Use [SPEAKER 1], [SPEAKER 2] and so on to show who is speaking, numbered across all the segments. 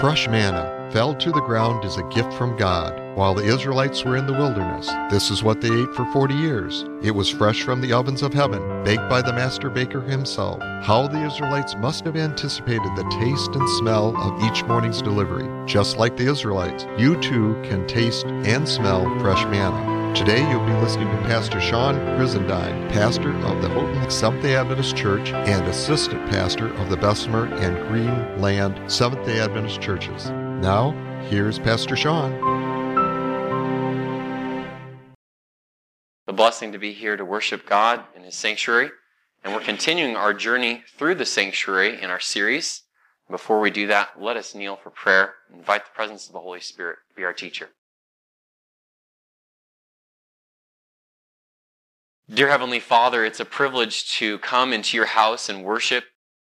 [SPEAKER 1] Fresh manna fell to the ground as a gift from God while the Israelites were in the wilderness. This is what they ate for 40 years. It was fresh from the ovens of heaven, baked by the master baker himself. How the Israelites must have anticipated the taste and smell of each morning's delivery. Just like the Israelites, you too can taste and smell fresh manna. Today you'll be listening to Pastor Sean Brizendine, pastor of the Houghton Seventh-day Adventist Church and assistant pastor of the Bessemer and Greenland Seventh-day Adventist churches. Now, here's Pastor Sean.
[SPEAKER 2] The blessing to be here to worship God in His sanctuary. And we're continuing our journey through the sanctuary in our series. Before we do that, let us kneel for prayer. Invite the presence of the Holy Spirit to be our teacher. Dear Heavenly Father, it's a privilege to come into your house and worship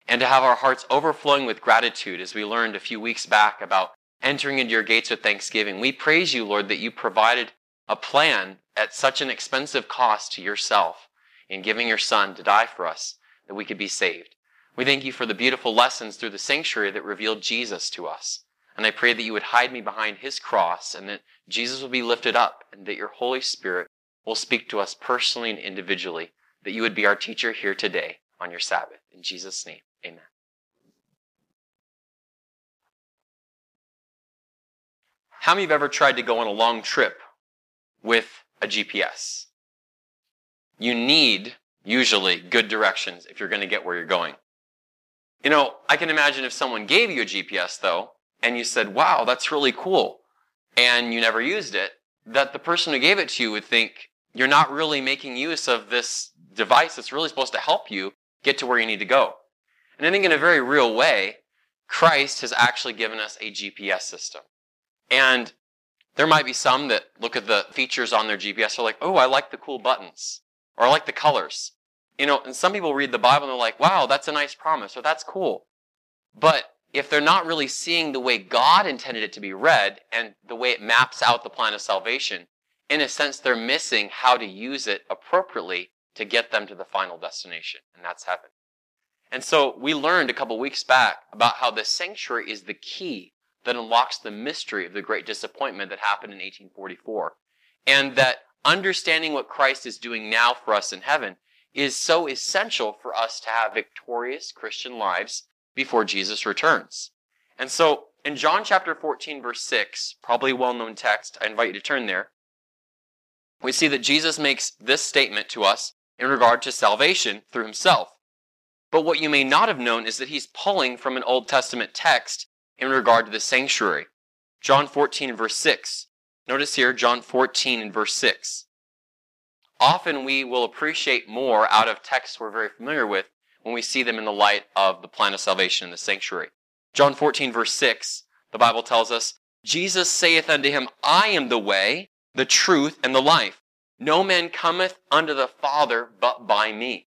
[SPEAKER 2] and to have our hearts overflowing with gratitude as we learned a few weeks back about entering into your gates with thanksgiving. We praise you, Lord, that you provided a plan at such an expensive cost to yourself in giving your Son to die for us that we could be saved. We thank you for the beautiful lessons through the sanctuary that revealed Jesus to us. And I pray that you would hide me behind his cross and that Jesus will be lifted up and that your Holy Spirit will speak to us personally and individually, that you would be our teacher here today on your Sabbath. In Jesus' name, amen. How many of you have ever tried to go on a long trip with a GPS? You need, usually, good directions if you're going to get where you're going. You know, I can imagine if someone gave you a GPS, though, and you said, wow, that's really cool, and you never used it, that the person who gave it to you would think, you're not really making use of this device that's really supposed to help you get to where you need to go. And I think in a very real way, Christ has actually given us a GPS system. And there might be some that look at the features on their GPS are like, oh, I like the cool buttons. Or I like the colors. You know, and some people read the Bible and they're like, wow, that's a nice promise, or that's cool. But if they're not really seeing the way God intended it to be read and the way it maps out the plan of salvation, in a sense, they're missing how to use it appropriately to get them to the final destination, and that's heaven. And so we learned a couple weeks back about how the sanctuary is the key that unlocks the mystery of the great disappointment that happened in 1844. And that understanding what Christ is doing now for us in heaven is so essential for us to have victorious Christian lives before Jesus returns. And so in John chapter 14 verse 6, probably a well known text, I invite you to turn there we see that Jesus makes this statement to us in regard to salvation through himself. But what you may not have known is that he's pulling from an Old Testament text in regard to the sanctuary. John 14 verse 6. Notice here, John 14 and verse 6. Often we will appreciate more out of texts we're very familiar with when we see them in the light of the plan of salvation in the sanctuary. John 14 verse 6, the Bible tells us, Jesus saith unto him, I am the way, the truth, and the life. No man cometh unto the Father but by me.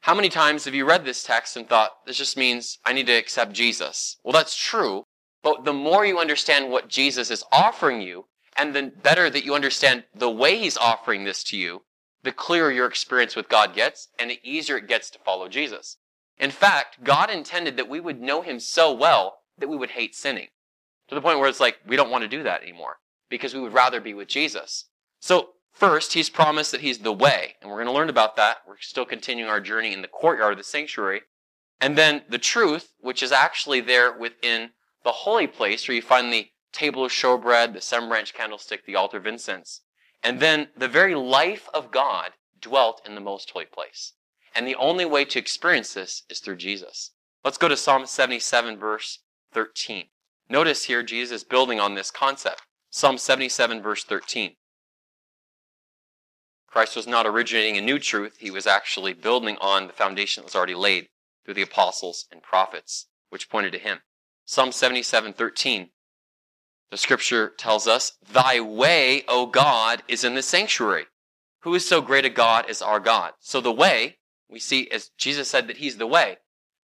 [SPEAKER 2] How many times have you read this text and thought, this just means I need to accept Jesus? Well, that's true, but the more you understand what Jesus is offering you, and the better that you understand the way he's offering this to you, the clearer your experience with God gets, and the easier it gets to follow Jesus. In fact, God intended that we would know him so well that we would hate sinning. To the point where it's like, we don't want to do that anymore because we would rather be with Jesus. So, first, he's promised that he's the way, and we're going to learn about that. We're still continuing our journey in the courtyard of the sanctuary. And then the truth, which is actually there within the holy place where you find the table of showbread, the seven branch candlestick, the altar of incense. And then the very life of God dwelt in the most holy place. And the only way to experience this is through Jesus. Let's go to Psalm 77, verse 13. Notice here Jesus building on this concept. Psalm 77, verse 13. Christ was not originating a new truth, he was actually building on the foundation that was already laid through the apostles and prophets, which pointed to him. Psalm 77, 13. The scripture tells us, Thy way, O God, is in the sanctuary. Who is so great a God as our God? So the way, we see as Jesus said that he's the way,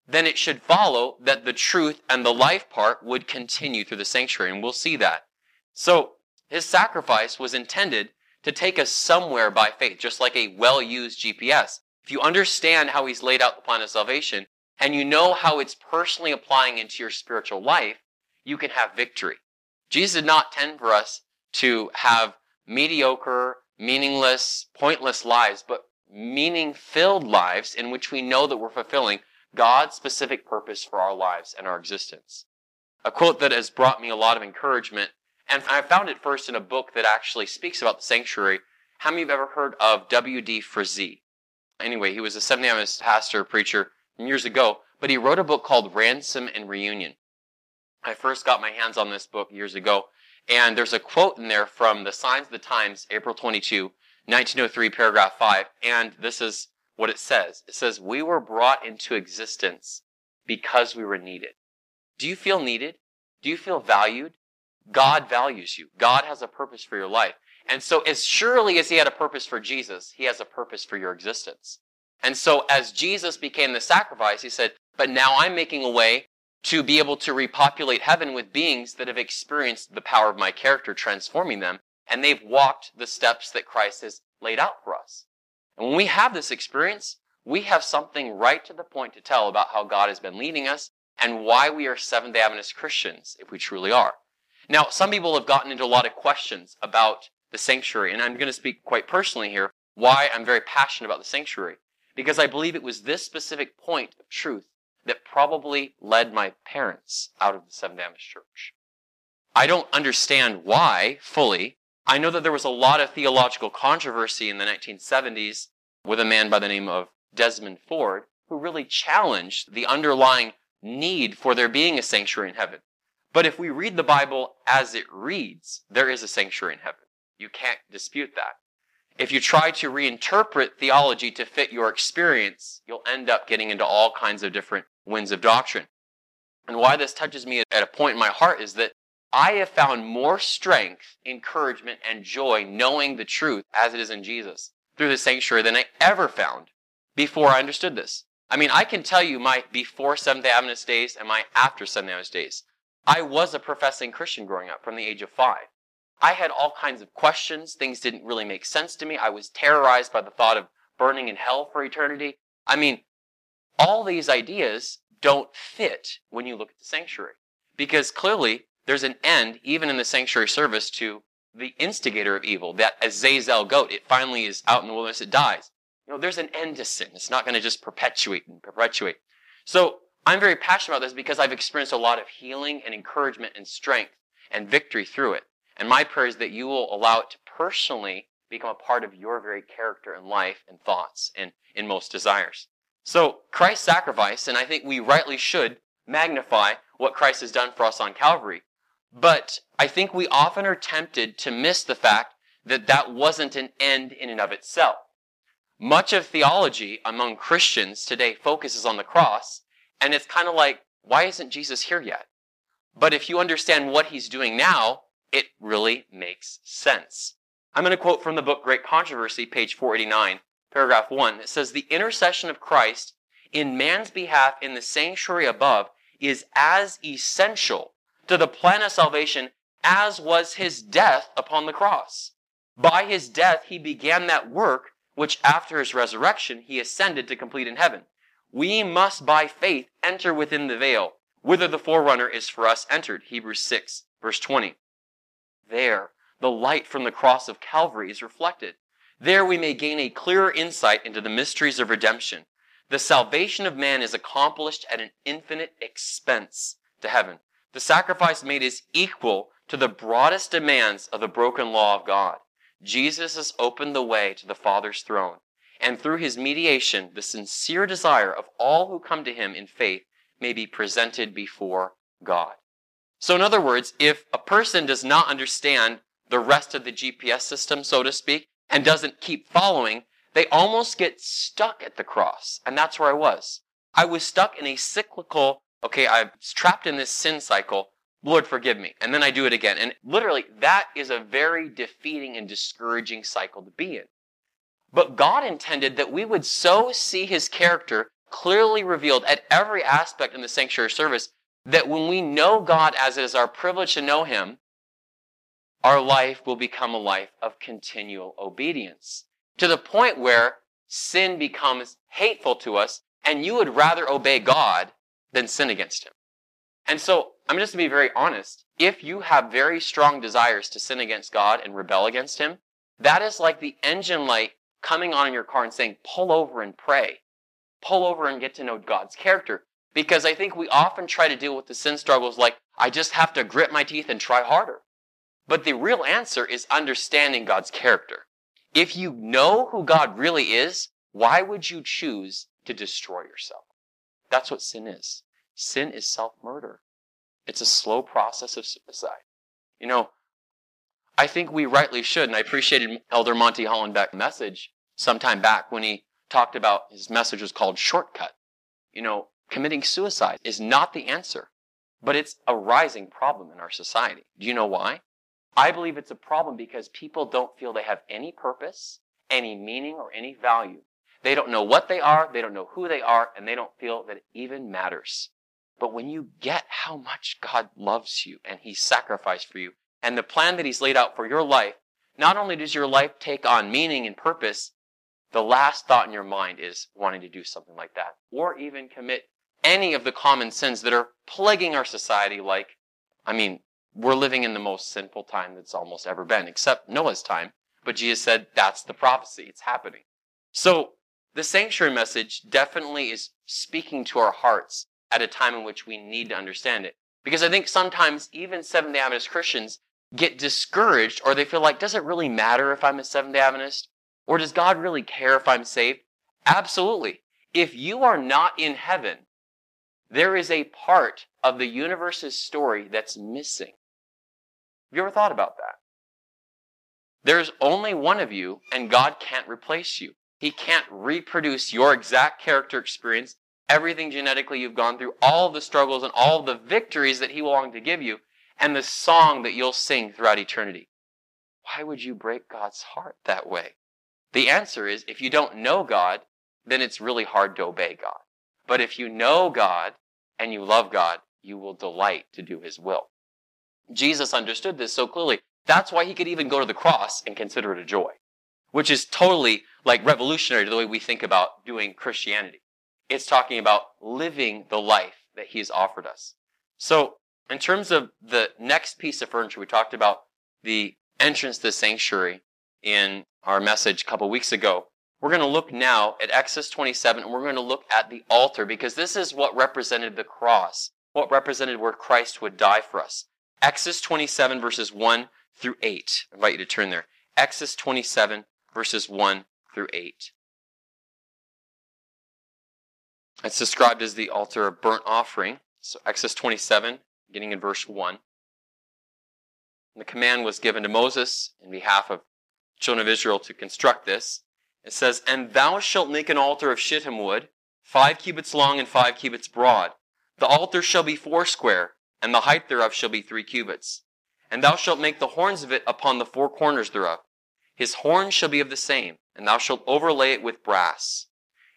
[SPEAKER 2] then it should follow that the truth and the life part would continue through the sanctuary, and we'll see that. So his sacrifice was intended to take us somewhere by faith, just like a well used GPS. If you understand how he's laid out the plan of salvation and you know how it's personally applying into your spiritual life, you can have victory. Jesus did not tend for us to have mediocre, meaningless, pointless lives, but meaning filled lives in which we know that we're fulfilling God's specific purpose for our lives and our existence. A quote that has brought me a lot of encouragement, and I found it first in a book that actually speaks about the sanctuary. How many of you have ever heard of W.D. Frazee? Anyway, he was a Seventh-day Adventist pastor, preacher years ago, but he wrote a book called Ransom and Reunion. I first got my hands on this book years ago, and there's a quote in there from the Signs of the Times, April 22, 1903, paragraph 5, and this is what it says. It says, We were brought into existence because we were needed. Do you feel needed? Do you feel valued? God values you. God has a purpose for your life. And so as surely as he had a purpose for Jesus, he has a purpose for your existence. And so as Jesus became the sacrifice, he said, but now I'm making a way to be able to repopulate heaven with beings that have experienced the power of my character transforming them, and they've walked the steps that Christ has laid out for us. And when we have this experience, we have something right to the point to tell about how God has been leading us and why we are Seventh day Adventist Christians, if we truly are. Now, some people have gotten into a lot of questions about the sanctuary, and I'm going to speak quite personally here why I'm very passionate about the sanctuary. Because I believe it was this specific point of truth that probably led my parents out of the Seventh Adventist Church. I don't understand why fully. I know that there was a lot of theological controversy in the 1970s with a man by the name of Desmond Ford who really challenged the underlying need for there being a sanctuary in heaven. But if we read the Bible as it reads, there is a sanctuary in heaven. You can't dispute that. If you try to reinterpret theology to fit your experience, you'll end up getting into all kinds of different winds of doctrine. And why this touches me at a point in my heart is that I have found more strength, encouragement, and joy knowing the truth as it is in Jesus through the sanctuary than I ever found before I understood this. I mean, I can tell you my before Seventh day Adventist days and my after Seventh day Adventist days. I was a professing Christian growing up from the age of five. I had all kinds of questions. Things didn't really make sense to me. I was terrorized by the thought of burning in hell for eternity. I mean, all these ideas don't fit when you look at the sanctuary. Because clearly, there's an end, even in the sanctuary service, to the instigator of evil, that Azazel goat. It finally is out in the wilderness, it dies. You know, there's an end to sin. It's not going to just perpetuate and perpetuate. So I'm very passionate about this because I've experienced a lot of healing and encouragement and strength and victory through it. And my prayer is that you will allow it to personally become a part of your very character and life and thoughts and in most desires. So Christ's sacrifice, and I think we rightly should magnify what Christ has done for us on Calvary. But I think we often are tempted to miss the fact that that wasn't an end in and of itself. Much of theology among Christians today focuses on the cross, and it's kind of like, why isn't Jesus here yet? But if you understand what he's doing now, it really makes sense. I'm going to quote from the book Great Controversy, page 489, paragraph 1. It says, The intercession of Christ in man's behalf in the sanctuary above is as essential to the plan of salvation as was his death upon the cross. By his death, he began that work which after his resurrection he ascended to complete in heaven. We must by faith enter within the veil, whither the forerunner is for us entered. Hebrews 6, verse 20. There, the light from the cross of Calvary is reflected. There we may gain a clearer insight into the mysteries of redemption. The salvation of man is accomplished at an infinite expense to heaven. The sacrifice made is equal to the broadest demands of the broken law of God. Jesus has opened the way to the Father's throne, and through his mediation, the sincere desire of all who come to him in faith may be presented before God. So in other words, if a person does not understand the rest of the GPS system, so to speak, and doesn't keep following, they almost get stuck at the cross. And that's where I was. I was stuck in a cyclical, okay, I'm trapped in this sin cycle. Lord, forgive me. And then I do it again. And literally, that is a very defeating and discouraging cycle to be in. But God intended that we would so see his character clearly revealed at every aspect in the sanctuary service that when we know God as it is our privilege to know Him, our life will become a life of continual obedience to the point where sin becomes hateful to us and you would rather obey God than sin against Him. And so I'm just to be very honest. If you have very strong desires to sin against God and rebel against Him, that is like the engine light coming on in your car and saying, pull over and pray. Pull over and get to know God's character. Because I think we often try to deal with the sin struggles like, I just have to grit my teeth and try harder. But the real answer is understanding God's character. If you know who God really is, why would you choose to destroy yourself? That's what sin is. Sin is self-murder. It's a slow process of suicide. You know, I think we rightly should, and I appreciated Elder Monty Hollenbeck's message sometime back when he talked about his message was called Shortcut. You know, committing suicide is not the answer, but it's a rising problem in our society. Do you know why? I believe it's a problem because people don't feel they have any purpose, any meaning, or any value. They don't know what they are, they don't know who they are, and they don't feel that it even matters. But when you get how much God loves you and He sacrificed for you, and the plan that He's laid out for your life, not only does your life take on meaning and purpose, the last thought in your mind is wanting to do something like that, or even commit any of the common sins that are plaguing our society, like, I mean, we're living in the most sinful time that's almost ever been, except Noah's time. But Jesus said that's the prophecy. It's happening. So the sanctuary message definitely is speaking to our hearts at a time in which we need to understand it. Because I think sometimes even Seventh day Adventist Christians get discouraged or they feel like, does it really matter if I'm a Seventh day Adventist? Or does God really care if I'm saved? Absolutely. If you are not in heaven, there is a part of the universe's story that's missing. Have you ever thought about that? There's only one of you, and God can't replace you. He can't reproduce your exact character experience, everything genetically you've gone through, all the struggles and all the victories that He will long to give you, and the song that you'll sing throughout eternity. Why would you break God's heart that way? The answer is if you don't know God, then it's really hard to obey God. But if you know God and you love God, you will delight to do His will. Jesus understood this so clearly. That's why he could even go to the cross and consider it a joy, which is totally like revolutionary to the way we think about doing Christianity. It's talking about living the life that he's offered us. So, in terms of the next piece of furniture, we talked about the entrance to the sanctuary in our message a couple weeks ago. We're going to look now at Exodus 27 and we're going to look at the altar because this is what represented the cross, what represented where Christ would die for us. Exodus 27 verses 1 through 8. I invite you to turn there. Exodus 27 verses 1 through 8. It's described as the altar of burnt offering. So Exodus 27, beginning in verse 1. And the command was given to Moses in behalf of the children of Israel to construct this. It says, And thou shalt make an altar of shittim wood, five cubits long and five cubits broad. The altar shall be foursquare, and the height thereof shall be three cubits. And thou shalt make the horns of it upon the four corners thereof. His horns shall be of the same, and thou shalt overlay it with brass.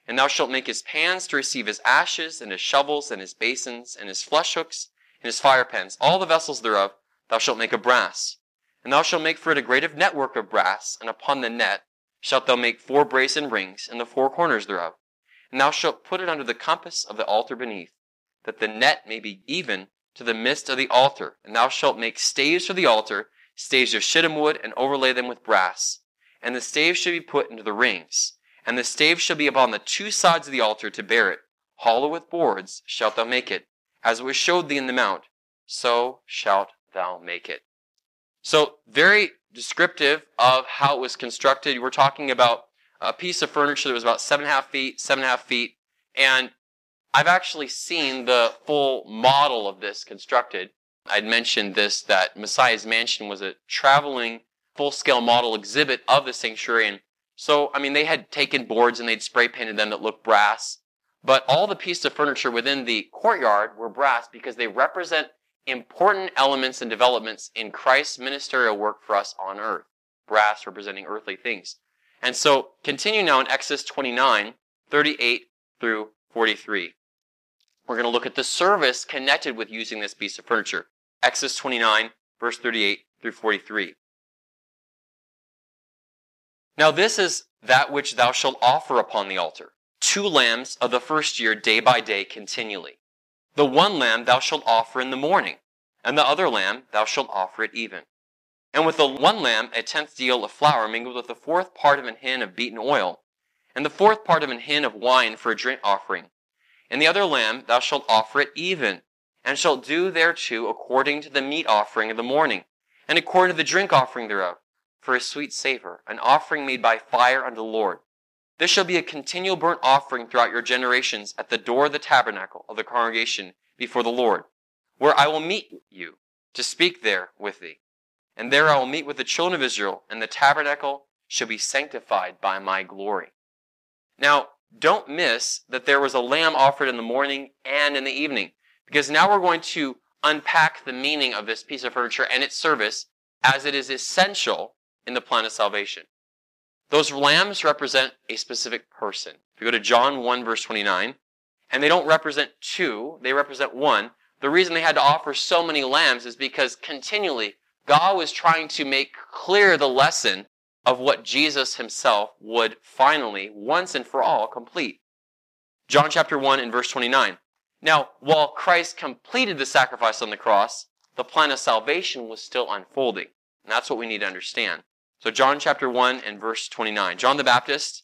[SPEAKER 2] And thou shalt make his pans to receive his ashes, and his shovels, and his basins, and his flesh hooks, and his fire pans. All the vessels thereof thou shalt make of brass. And thou shalt make for it a great network of brass, and upon the net shalt thou make four brazen rings in the four corners thereof. And thou shalt put it under the compass of the altar beneath, that the net may be even to the midst of the altar, and thou shalt make staves for the altar, staves of shittim wood, and overlay them with brass. And the staves shall be put into the rings, and the staves shall be upon the two sides of the altar to bear it. Hollow with boards shalt thou make it, as it was showed thee in the mount, so shalt thou make it. So, very descriptive of how it was constructed. We're talking about a piece of furniture that was about seven and a half feet, seven and a half feet, and I've actually seen the full model of this constructed. I'd mentioned this that Messiah's Mansion was a traveling full scale model exhibit of the sanctuary. And so, I mean, they had taken boards and they'd spray painted them that looked brass. But all the pieces of furniture within the courtyard were brass because they represent important elements and developments in Christ's ministerial work for us on earth. Brass representing earthly things. And so, continue now in Exodus 29, 38 through 43. We're going to look at the service connected with using this piece of furniture. Exodus 29, verse 38 through 43. Now this is that which thou shalt offer upon the altar. Two lambs of the first year day by day continually. The one lamb thou shalt offer in the morning, and the other lamb thou shalt offer it even. And with the one lamb a tenth deal of flour mingled with the fourth part of an hin of beaten oil, and the fourth part of an hin of wine for a drink offering. And the other lamb thou shalt offer it even, and shalt do thereto according to the meat offering of the morning, and according to the drink offering thereof, for a sweet savor, an offering made by fire unto the Lord. This shall be a continual burnt offering throughout your generations at the door of the tabernacle of the congregation before the Lord, where I will meet you to speak there with thee. And there I will meet with the children of Israel, and the tabernacle shall be sanctified by my glory. Now, don't miss that there was a lamb offered in the morning and in the evening, because now we're going to unpack the meaning of this piece of furniture and its service as it is essential in the plan of salvation. Those lambs represent a specific person. If you go to John 1 verse 29, and they don't represent two, they represent one. The reason they had to offer so many lambs is because continually God was trying to make clear the lesson of what Jesus himself would finally, once and for all, complete. John chapter 1 and verse 29. Now, while Christ completed the sacrifice on the cross, the plan of salvation was still unfolding. And that's what we need to understand. So John chapter 1 and verse 29. John the Baptist,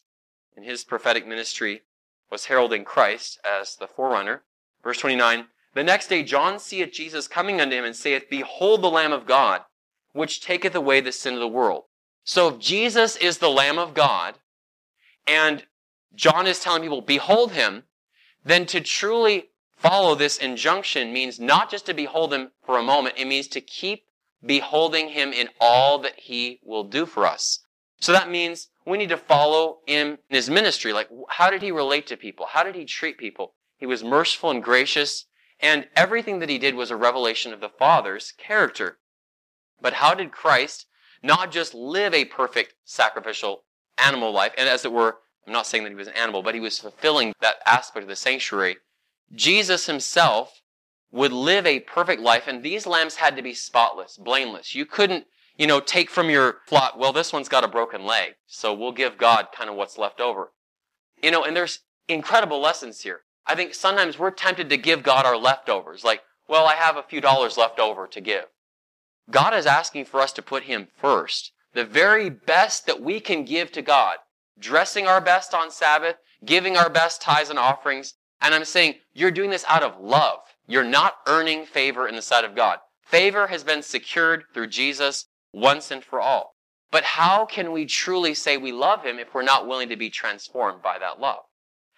[SPEAKER 2] in his prophetic ministry, was heralding Christ as the forerunner. Verse 29. The next day John seeth Jesus coming unto him and saith, Behold the Lamb of God, which taketh away the sin of the world. So if Jesus is the Lamb of God, and John is telling people, behold him, then to truly follow this injunction means not just to behold him for a moment, it means to keep beholding him in all that he will do for us. So that means we need to follow him in his ministry. Like, how did he relate to people? How did he treat people? He was merciful and gracious, and everything that he did was a revelation of the Father's character. But how did Christ not just live a perfect sacrificial animal life, and as it were, I'm not saying that he was an animal, but he was fulfilling that aspect of the sanctuary. Jesus himself would live a perfect life, and these lambs had to be spotless, blameless. You couldn't, you know, take from your flock, well, this one's got a broken leg, so we'll give God kind of what's left over. You know, and there's incredible lessons here. I think sometimes we're tempted to give God our leftovers, like, well, I have a few dollars left over to give. God is asking for us to put Him first. The very best that we can give to God. Dressing our best on Sabbath, giving our best tithes and offerings. And I'm saying you're doing this out of love. You're not earning favor in the sight of God. Favor has been secured through Jesus once and for all. But how can we truly say we love Him if we're not willing to be transformed by that love?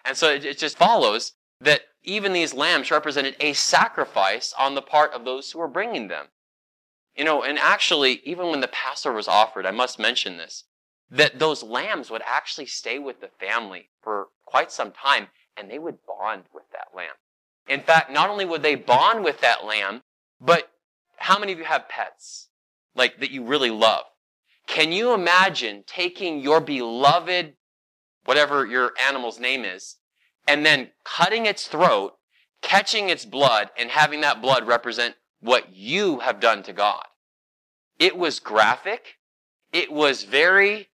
[SPEAKER 2] And so it, just follows that even these lambs represented a sacrifice on the part of those who were bringing them. You know, and actually, even when the Passover was offered, I must mention this, that those lambs would actually stay with the family for quite some time and they would bond with that lamb. In fact, not only would they bond with that lamb, but how many of you have pets? Like that you really love? Can you imagine taking your beloved, whatever your animal's name is, and then cutting its throat, catching its blood, and having that blood represent what you have done to God. It was graphic. It was very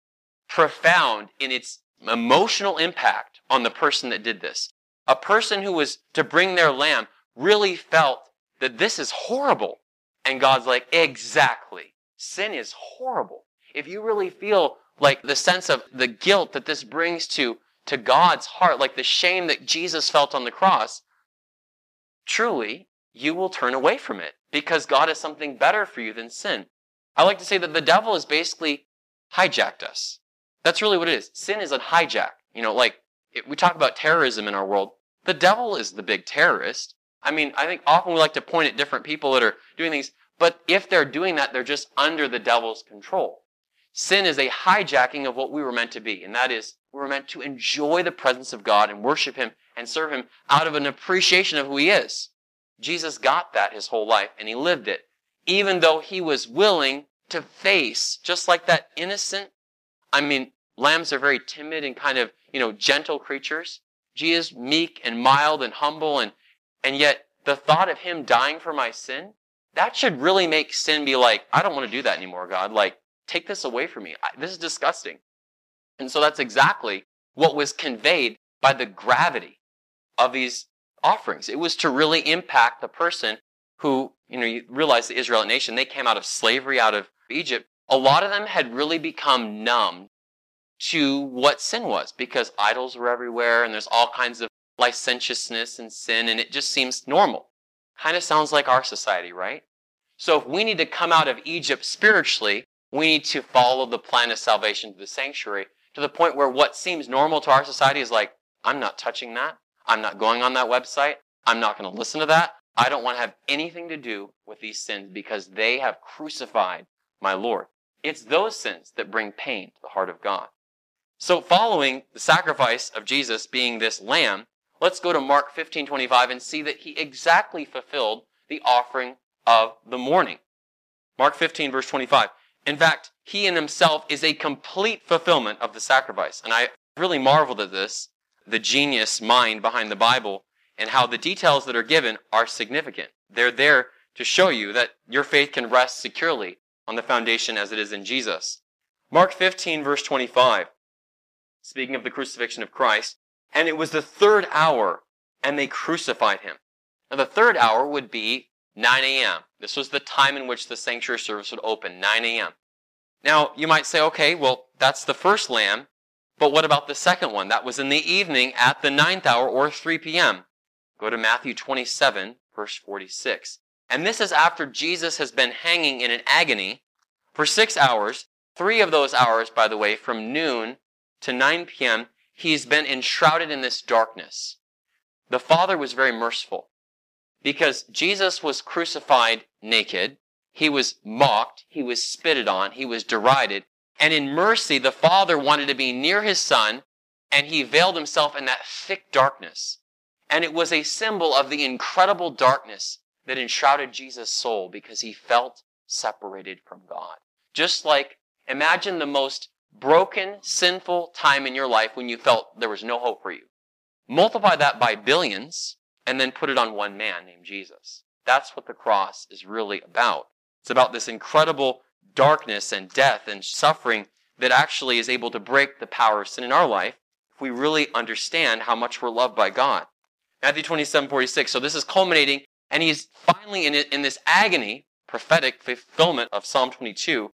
[SPEAKER 2] profound in its emotional impact on the person that did this. A person who was to bring their lamb really felt that this is horrible. And God's like, exactly. Sin is horrible. If you really feel like the sense of the guilt that this brings to, to God's heart, like the shame that Jesus felt on the cross, truly, you will turn away from it because God has something better for you than sin. I like to say that the devil has basically hijacked us. That's really what it is. Sin is a hijack. You know, like we talk about terrorism in our world. The devil is the big terrorist. I mean, I think often we like to point at different people that are doing things, but if they're doing that, they're just under the devil's control. Sin is a hijacking of what we were meant to be, and that is we were meant to enjoy the presence of God and worship Him and serve Him out of an appreciation of who He is. Jesus got that his whole life and he lived it, even though he was willing to face, just like that innocent, I mean, lambs are very timid and kind of, you know, gentle creatures. Jesus, meek and mild and humble and, and yet the thought of him dying for my sin, that should really make sin be like, I don't want to do that anymore, God. Like, take this away from me. I, this is disgusting. And so that's exactly what was conveyed by the gravity of these offerings. It was to really impact the person who, you know, you realize the Israelite nation, they came out of slavery out of Egypt. A lot of them had really become numb to what sin was because idols were everywhere and there's all kinds of licentiousness and sin and it just seems normal. Kind of sounds like our society, right? So if we need to come out of Egypt spiritually, we need to follow the plan of salvation to the sanctuary to the point where what seems normal to our society is like, I'm not touching that. I'm not going on that website. I'm not going to listen to that. I don't want to have anything to do with these sins because they have crucified my Lord. It's those sins that bring pain to the heart of God. So following the sacrifice of Jesus being this lamb, let's go to Mark 15:25 and see that he exactly fulfilled the offering of the morning. Mark 15 verse 25. In fact, he in himself is a complete fulfillment of the sacrifice. And I really marveled at this, the genius mind behind the Bible and how the details that are given are significant. They're there to show you that your faith can rest securely on the foundation as it is in Jesus. Mark 15 verse 25 speaking of the crucifixion of Christ, and it was the third hour, and they crucified him. Now, the third hour would be 9 a.m. This was the time in which the sanctuary service would open, 9 a.m. Now, you might say, okay, well, that's the first lamb, but what about the second one? That was in the evening at the ninth hour or 3 p.m. Go to Matthew 27, verse 46. And this is after Jesus has been hanging in an agony for six hours, three of those hours, by the way, from noon to 9 p.m., he's been enshrouded in this darkness. The Father was very merciful because Jesus was crucified naked. He was mocked. He was spitted on. He was derided. And in mercy, the Father wanted to be near his Son, and he veiled himself in that thick darkness. And it was a symbol of the incredible darkness that enshrouded Jesus' soul because he felt separated from God. Just like, imagine the most broken, sinful time in your life when you felt there was no hope for you. Multiply that by billions and then put it on one man named Jesus. That's what the cross is really about. It's about this incredible darkness and death and suffering that actually is able to break the power of sin in our life if we really understand how much we're loved by God. Matthew 27, 46. So this is culminating, and he's finally in, in this agony, prophetic fulfillment of Psalm 22.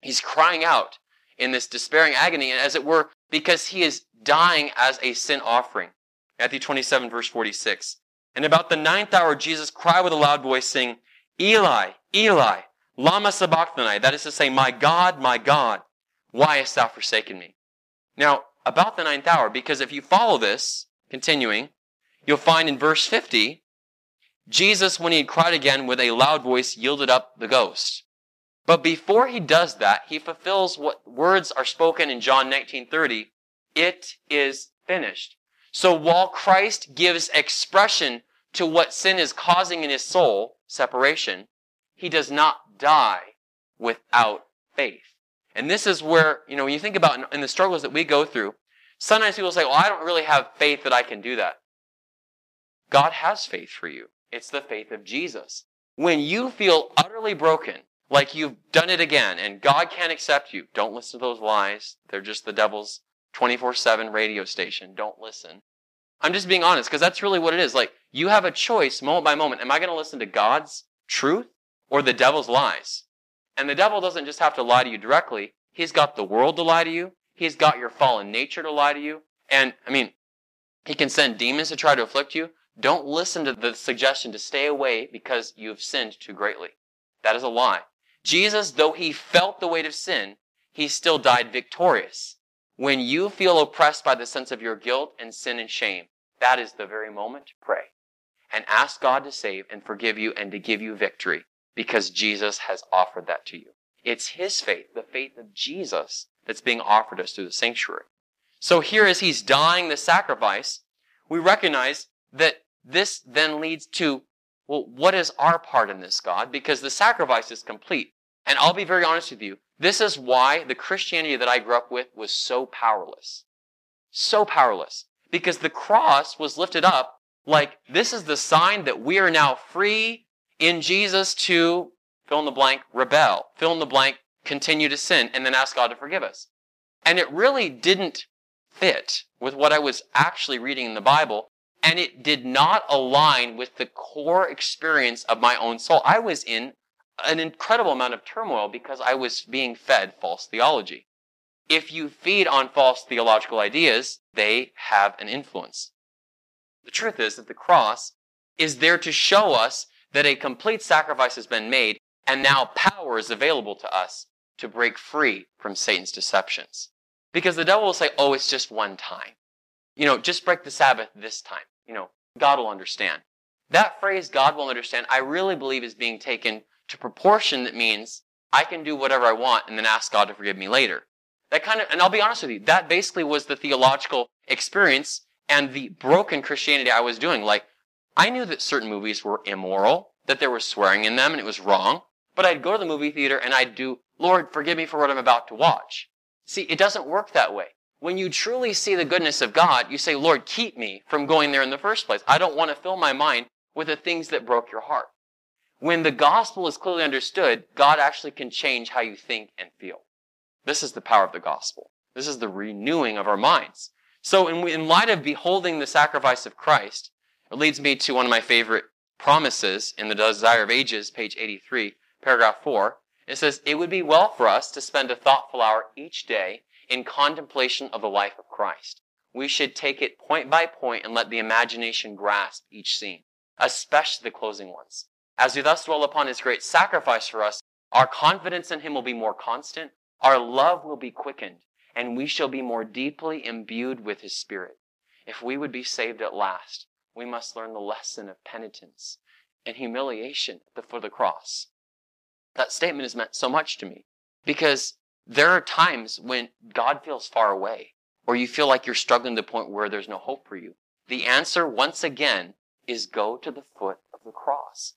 [SPEAKER 2] He's crying out in this despairing agony, and as it were, because he is dying as a sin offering. Matthew 27, verse 46. And about the ninth hour, Jesus cried with a loud voice, saying, Eli, Eli, lama sabachthani. That is to say, my God, my God, why hast thou forsaken me? Now, about the ninth hour, because if you follow this, continuing, you'll find in verse 50, Jesus, when he had cried again with a loud voice, yielded up the ghost. But before he does that, he fulfills what words are spoken in John 19:30, it is finished. So while Christ gives expression to what sin is causing in his soul, separation, he does not die without faith. And this is where, you know, when you think about in the struggles that we go through, sometimes people say, well, I don't really have faith that I can do that. God has faith for you. It's the faith of Jesus. When you feel utterly broken, like you've done it again and God can't accept you. Don't listen to those lies. They're just the devil's 24-7 radio station. Don't listen. I'm just being honest because that's really what it is. Like you have a choice moment by moment. Am I going to listen to God's truth or the devil's lies? And the devil doesn't just have to lie to you directly. He's got the world to lie to you. He's got your fallen nature to lie to you. And I mean, he can send demons to try to afflict you. Don't listen to the suggestion to stay away because you've sinned too greatly. That is a lie. Jesus, though he felt the weight of sin, he still died victorious. When you feel oppressed by the sense of your guilt and sin and shame, that is the very moment to pray and ask God to save and forgive you and to give you victory because Jesus has offered that to you. It's his faith, the faith of Jesus, that's being offered us through the sanctuary. So here, as he's dying the sacrifice, we recognize that this then leads to, well, what is our part in this, God? Because the sacrifice is complete. And I'll be very honest with you. This is why the Christianity that I grew up with was so powerless. So powerless. Because the cross was lifted up like this is the sign that we are now free in Jesus to fill in the blank, rebel, fill in the blank, continue to sin, and then ask God to forgive us. And it really didn't fit with what I was actually reading in the Bible and it did not align with the core experience of my own soul. I was in an incredible amount of turmoil because I was being fed false theology. If you feed on false theological ideas, they have an influence. The truth is that the cross is there to show us that a complete sacrifice has been made and now power is available to us to break free from Satan's deceptions. Because the devil will say, oh, it's just one time. You know, just break the Sabbath this time. You know, God will understand. That phrase, God will understand, I really believe is being taken to proportion that means I can do whatever I want and then ask God to forgive me later. That kind of, and I'll be honest with you, that basically was the theological experience and the broken Christianity I was doing. Like, I knew that certain movies were immoral, that there was swearing in them and it was wrong, but I'd go to the movie theater and I'd do, Lord, forgive me for what I'm about to watch. See, it doesn't work that way. When you truly see the goodness of God, you say, Lord, keep me from going there in the first place. I don't want to fill my mind with the things that broke your heart. When the gospel is clearly understood, God actually can change how you think and feel. This is the power of the gospel. This is the renewing of our minds. So in, in light of beholding the sacrifice of Christ, it leads me to one of my favorite promises in the Desire of Ages, page 83, paragraph 4. It says, It would be well for us to spend a thoughtful hour each day in contemplation of the life of Christ. We should take it point by point and let the imagination grasp each scene, especially the closing ones. As we thus dwell upon his great sacrifice for us, our confidence in him will be more constant, our love will be quickened, and we shall be more deeply imbued with his spirit. If we would be saved at last, we must learn the lesson of penitence and humiliation at the foot of the cross. That statement has meant so much to me because there are times when God feels far away or you feel like you're struggling to the point where there's no hope for you. The answer, once again, is go to the foot of the cross.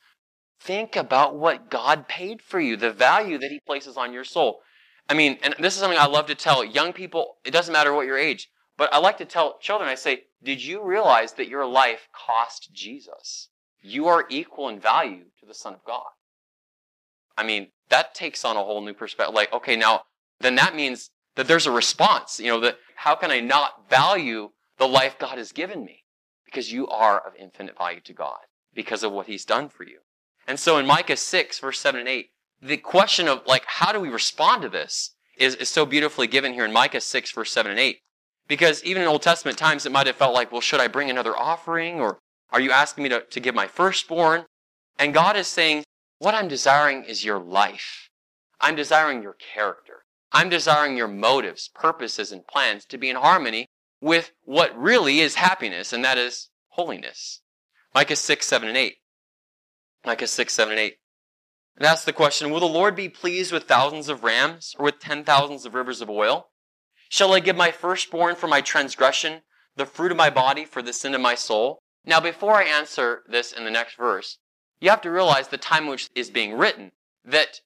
[SPEAKER 2] Think about what God paid for you, the value that He places on your soul. I mean, and this is something I love to tell young people, it doesn't matter what your age, but I like to tell children, I say, did you realize that your life cost Jesus? You are equal in value to the Son of God. I mean, that takes on a whole new perspective. Like, okay, now, then that means that there's a response. You know, that how can I not value the life God has given me? Because you are of infinite value to God because of what He's done for you. And so in Micah 6, verse 7 and 8, the question of like, how do we respond to this is, is so beautifully given here in Micah 6, verse 7 and 8. Because even in Old Testament times, it might have felt like, well, should I bring another offering? Or are you asking me to, to give my firstborn? And God is saying, what I'm desiring is your life. I'm desiring your character. I'm desiring your motives, purposes, and plans to be in harmony with what really is happiness, and that is holiness. Micah 6, 7, and 8. Micah 6, 7, and 8. And asks the question, Will the Lord be pleased with thousands of rams or with ten thousands of rivers of oil? Shall I give my firstborn for my transgression, the fruit of my body for the sin of my soul? Now, before I answer this in the next verse, you have to realize the time which is being written, that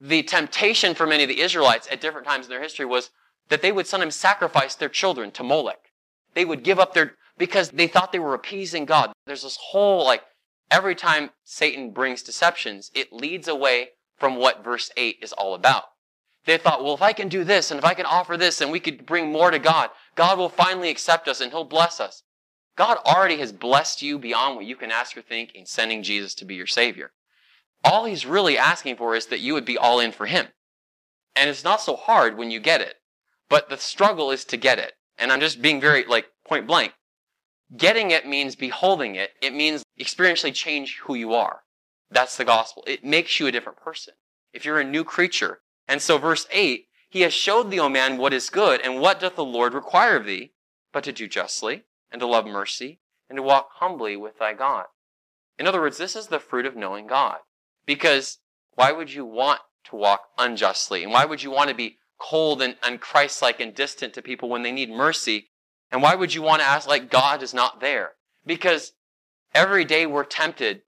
[SPEAKER 2] the temptation for many of the Israelites at different times in their history was that they would sometimes sacrifice their children to Molech. They would give up their, because they thought they were appeasing God. There's this whole like every time Satan brings deceptions, it leads away from what verse 8 is all about. They thought, well, if I can do this and if I can offer this and we could bring more to God, God will finally accept us and he'll bless us. God already has blessed you beyond what you can ask or think in sending Jesus to be your Savior. All he's really asking for is that you would be all in for him. And it's not so hard when you get it. But the struggle is to get it. And I'm just being very, like, point blank. Getting it means beholding it. It means experientially change who you are. That's the gospel. It makes you a different person. If you're a new creature. And so verse 8, he has showed thee, O man, what is good, and what doth the Lord require of thee, but to do justly, and to love mercy, and to walk humbly with thy God. In other words, this is the fruit of knowing God. Because why would you want to walk unjustly? And why would you want to be cold and unchristlike and distant to people when they need mercy and why would you want to ask like God is not there? Because every day we're tempted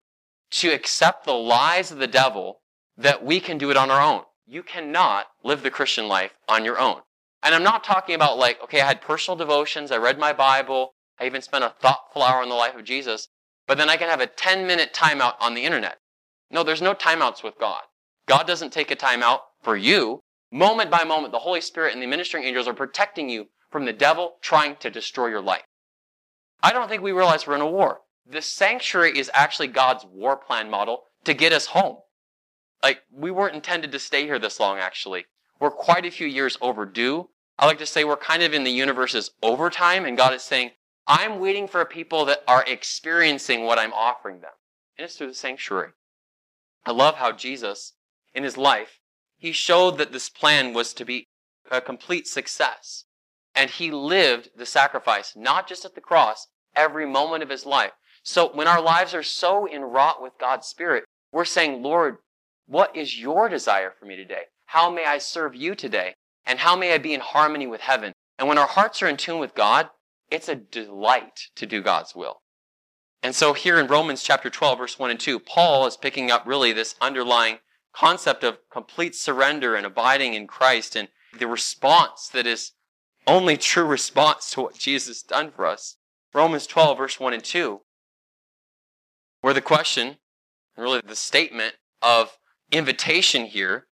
[SPEAKER 2] to accept the lies of the devil that we can do it on our own. You cannot live the Christian life on your own. And I'm not talking about like, okay, I had personal devotions, I read my Bible, I even spent a thoughtful hour on the life of Jesus, but then I can have a 10 minute timeout on the internet. No, there's no timeouts with God. God doesn't take a timeout for you. Moment by moment, the Holy Spirit and the ministering angels are protecting you from the devil trying to destroy your life. I don't think we realize we're in a war. The sanctuary is actually God's war plan model to get us home. Like, we weren't intended to stay here this long, actually. We're quite a few years overdue. I like to say we're kind of in the universe's overtime, and God is saying, I'm waiting for people that are experiencing what I'm offering them. And it's through the sanctuary. I love how Jesus, in his life, he showed that this plan was to be a complete success. And he lived the sacrifice, not just at the cross, every moment of his life. So when our lives are so inwrought with God's Spirit, we're saying, Lord, what is your desire for me today? How may I serve you today? And how may I be in harmony with heaven? And when our hearts are in tune with God, it's a delight to do God's will. And so here in Romans chapter 12, verse 1 and 2, Paul is picking up really this underlying concept of complete surrender and abiding in Christ and the response that is only true response to what Jesus has done for us. Romans 12, verse 1 and 2, where the question, really the statement of invitation here,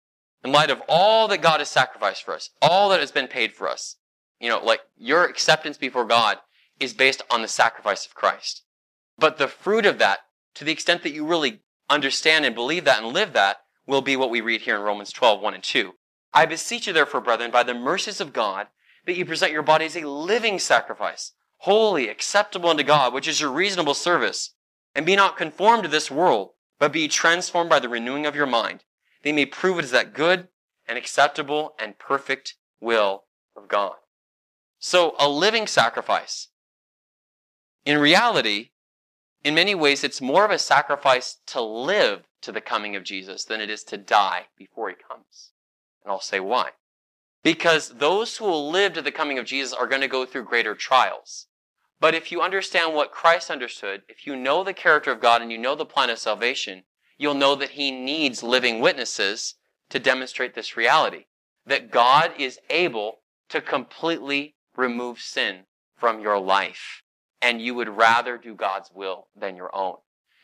[SPEAKER 2] in light of all that God has sacrificed for us, all that has been paid for us, you know, like your acceptance before God is based on the sacrifice of Christ. But the fruit of that, to the extent that you really understand and believe that and live that, will be what we read here in Romans 12, 1 and 2. I beseech you therefore, brethren, by the mercies of God, that you present your body as a living sacrifice, holy, acceptable unto God, which is your reasonable service. And be not conformed to this world, but be transformed by the renewing of your mind. They may prove it is that good and acceptable and perfect will of God. So a living sacrifice. In reality, in many ways, it's more of a sacrifice to live to the coming of Jesus than it is to die before he comes. And I'll say why. Because those who will live to the coming of Jesus are going to go through greater trials. But if you understand what Christ understood, if you know the character of God and you know the plan of salvation, you'll know that he needs living witnesses to demonstrate this reality. That God is able to completely remove sin from your life. And you would rather do God's will than your own.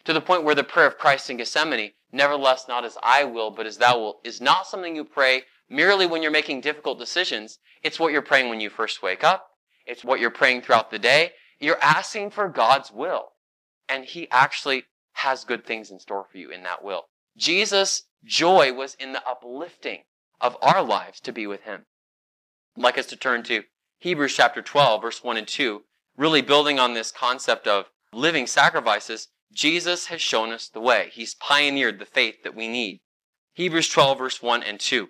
[SPEAKER 2] To the point where the prayer of Christ in Gethsemane, nevertheless not as I will, but as thou wilt, is not something you pray merely when you're making difficult decisions. It's what you're praying when you first wake up. It's what you're praying throughout the day. You're asking for God's will. And He actually has good things in store for you in that will. Jesus' joy was in the uplifting of our lives to be with Him. I'd like us to turn to Hebrews chapter 12, verse 1 and 2, really building on this concept of living sacrifices. Jesus has shown us the way. He's pioneered the faith that we need. Hebrews 12, verse 1 and 2.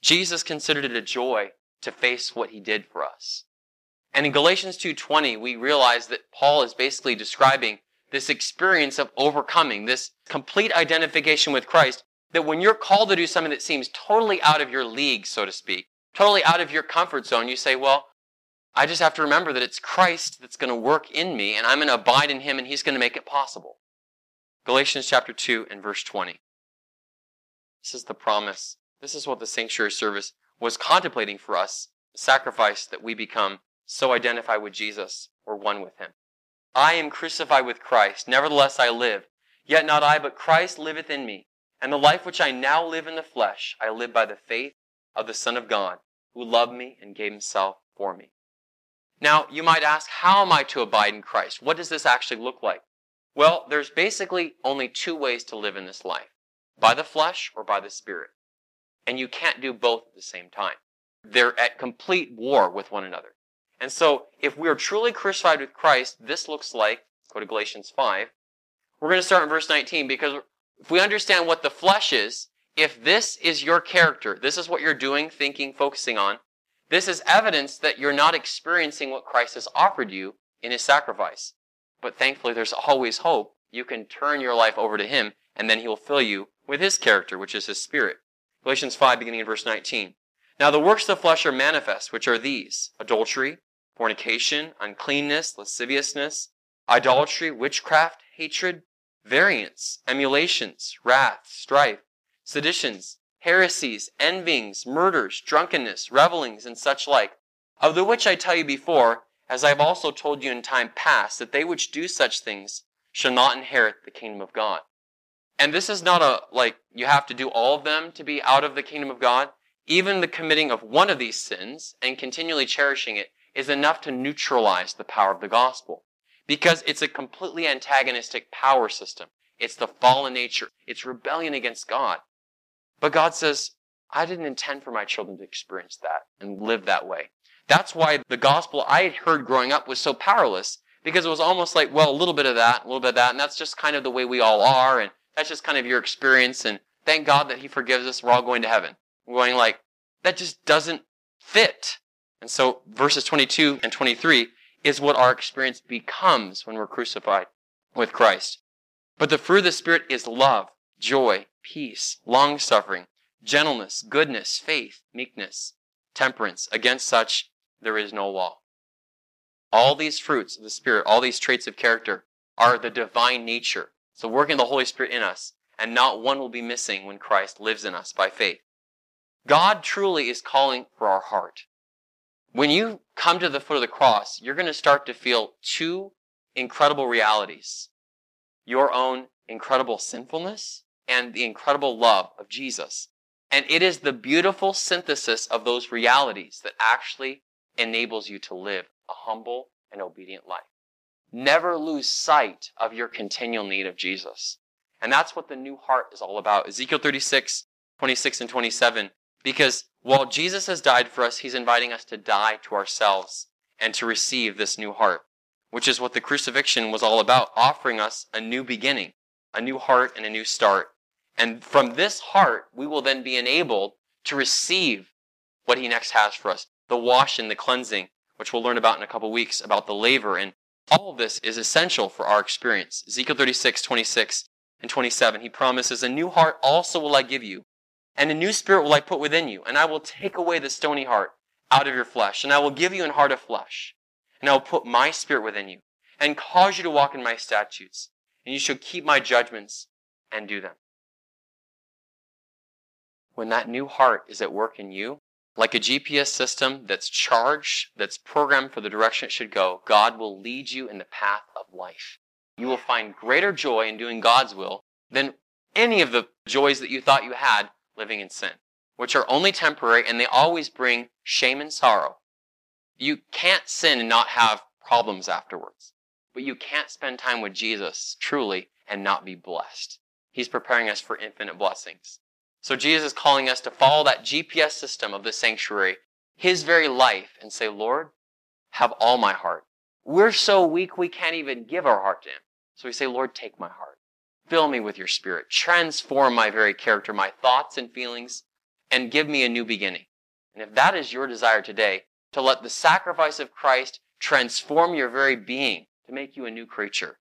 [SPEAKER 2] Jesus considered it a joy to face what he did for us. And in Galatians 2:20, we realize that Paul is basically describing this experience of overcoming, this complete identification with Christ, that when you're called to do something that seems totally out of your league, so to speak, totally out of your comfort zone, you say, well, I just have to remember that it's Christ that's going to work in me, and I'm going to abide in him, and he's going to make it possible. Galatians chapter 2 and verse 20. This is the promise. This is what the sanctuary service was contemplating for us, the sacrifice that we become so identified with Jesus or one with him. I am crucified with Christ, nevertheless I live. Yet not I, but Christ liveth in me. And the life which I now live in the flesh, I live by the faith of the Son of God, who loved me and gave himself for me. Now, you might ask, how am I to abide in Christ? What does this actually look like? Well, there's basically only two ways to live in this life by the flesh or by the Spirit. And you can't do both at the same time. They're at complete war with one another. And so, if we are truly crucified with Christ, this looks like, go to Galatians 5. We're going to start in verse 19 because if we understand what the flesh is, if this is your character, this is what you're doing, thinking, focusing on, this is evidence that you're not experiencing what Christ has offered you in his sacrifice. But thankfully, there's always hope. You can turn your life over to him, and then he will fill you with his character, which is his spirit. Galatians 5, beginning in verse 19. Now the works of the flesh are manifest, which are these adultery, fornication, uncleanness, lasciviousness, idolatry, witchcraft, hatred, variance, emulations, wrath, strife, seditions, heresies, envyings, murders, drunkenness, revelings, and such like, of the which I tell you before, as I have also told you in time past, that they which do such things shall not inherit the kingdom of God. And this is not a, like, you have to do all of them to be out of the kingdom of God. Even the committing of one of these sins and continually cherishing it is enough to neutralize the power of the gospel. Because it's a completely antagonistic power system. It's the fallen nature. It's rebellion against God. But God says, I didn't intend for my children to experience that and live that way. That's why the gospel I had heard growing up was so powerless because it was almost like, well, a little bit of that, a little bit of that, and that's just kind of the way we all are, and that's just kind of your experience, and thank God that He forgives us. We're all going to heaven. We're going like, that just doesn't fit. And so verses 22 and 23 is what our experience becomes when we're crucified with Christ. But the fruit of the Spirit is love, joy, peace, long suffering, gentleness, goodness, faith, meekness, temperance. Against such there is no law. All these fruits of the Spirit, all these traits of character are the divine nature. So working the Holy Spirit in us, and not one will be missing when Christ lives in us by faith. God truly is calling for our heart. When you come to the foot of the cross, you're going to start to feel two incredible realities. Your own incredible sinfulness and the incredible love of Jesus. And it is the beautiful synthesis of those realities that actually enables you to live a humble and obedient life. Never lose sight of your continual need of Jesus. And that's what the new heart is all about. Ezekiel 36, 26 and 27. Because while Jesus has died for us, he's inviting us to die to ourselves and to receive this new heart, which is what the crucifixion was all about, offering us a new beginning, a new heart and a new start. And from this heart, we will then be enabled to receive what he next has for us the washing, the cleansing, which we'll learn about in a couple weeks about the laver. And all of this is essential for our experience. Ezekiel 36, 26 and 27, he promises, A new heart also will I give you, and a new spirit will I put within you, and I will take away the stony heart out of your flesh, and I will give you an heart of flesh, and I will put my spirit within you, and cause you to walk in my statutes, and you shall keep my judgments and do them. When that new heart is at work in you, like a GPS system that's charged, that's programmed for the direction it should go, God will lead you in the path of life. You will find greater joy in doing God's will than any of the joys that you thought you had living in sin, which are only temporary and they always bring shame and sorrow. You can't sin and not have problems afterwards, but you can't spend time with Jesus truly and not be blessed. He's preparing us for infinite blessings. So Jesus is calling us to follow that GPS system of the sanctuary, his very life, and say, Lord, have all my heart. We're so weak we can't even give our heart to him. So we say, Lord, take my heart. Fill me with your spirit. Transform my very character, my thoughts and feelings, and give me a new beginning. And if that is your desire today, to let the sacrifice of Christ transform your very being, to make you a new creature,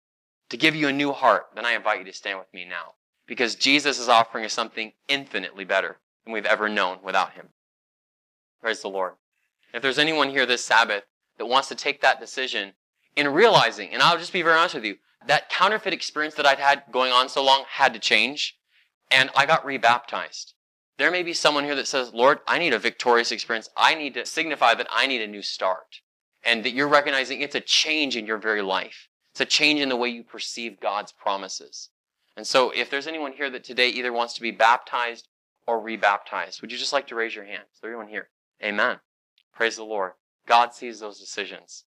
[SPEAKER 2] to give you a new heart, then I invite you to stand with me now because Jesus is offering us something infinitely better than we've ever known without him. Praise the Lord. If there's anyone here this Sabbath that wants to take that decision in realizing, and I'll just be very honest with you, that counterfeit experience that I'd had going on so long had to change, and I got rebaptized. There may be someone here that says, Lord, I need a victorious experience. I need to signify that I need a new start. And that you're recognizing it's a change in your very life. It's a change in the way you perceive God's promises. And so if there's anyone here that today either wants to be baptized or rebaptized, would you just like to raise your hand? Is there anyone here? Amen. Praise the Lord. God sees those decisions.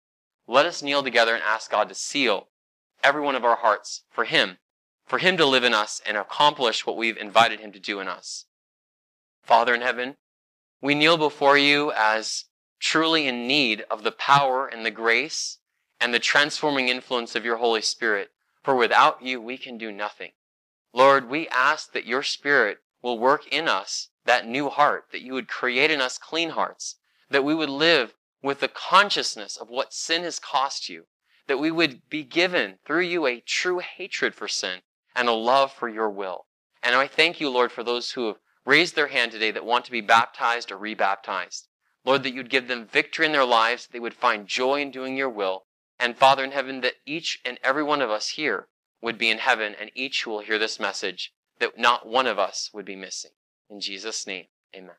[SPEAKER 2] Let us kneel together and ask God to seal every one of our hearts for Him, for Him to live in us and accomplish what we've invited Him to do in us. Father in heaven, we kneel before you as truly in need of the power and the grace and the transforming influence of your Holy Spirit, for without you we can do nothing. Lord, we ask that your Spirit will work in us that new heart, that you would create in us clean hearts, that we would live with the consciousness of what sin has cost you, that we would be given through you a true hatred for sin and a love for your will. And I thank you, Lord, for those who have raised their hand today that want to be baptized or rebaptized. Lord, that you'd give them victory in their lives, that they would find joy in doing your will, And Father in heaven, that each and every one of us here would be in heaven, and each will hear this message, that not one of us would be missing. In Jesus' name, amen.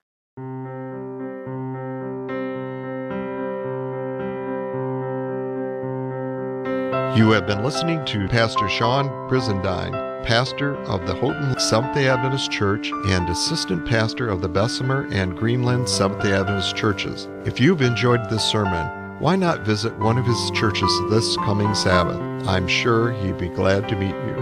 [SPEAKER 1] You have been listening to Pastor Sean Brizendine, pastor of the Houghton Seventh day Adventist Church and assistant pastor of the Bessemer and Greenland Seventh day Adventist churches. If you've enjoyed this sermon, why not visit one of his churches this coming Sabbath? I'm sure he'd be glad to meet you.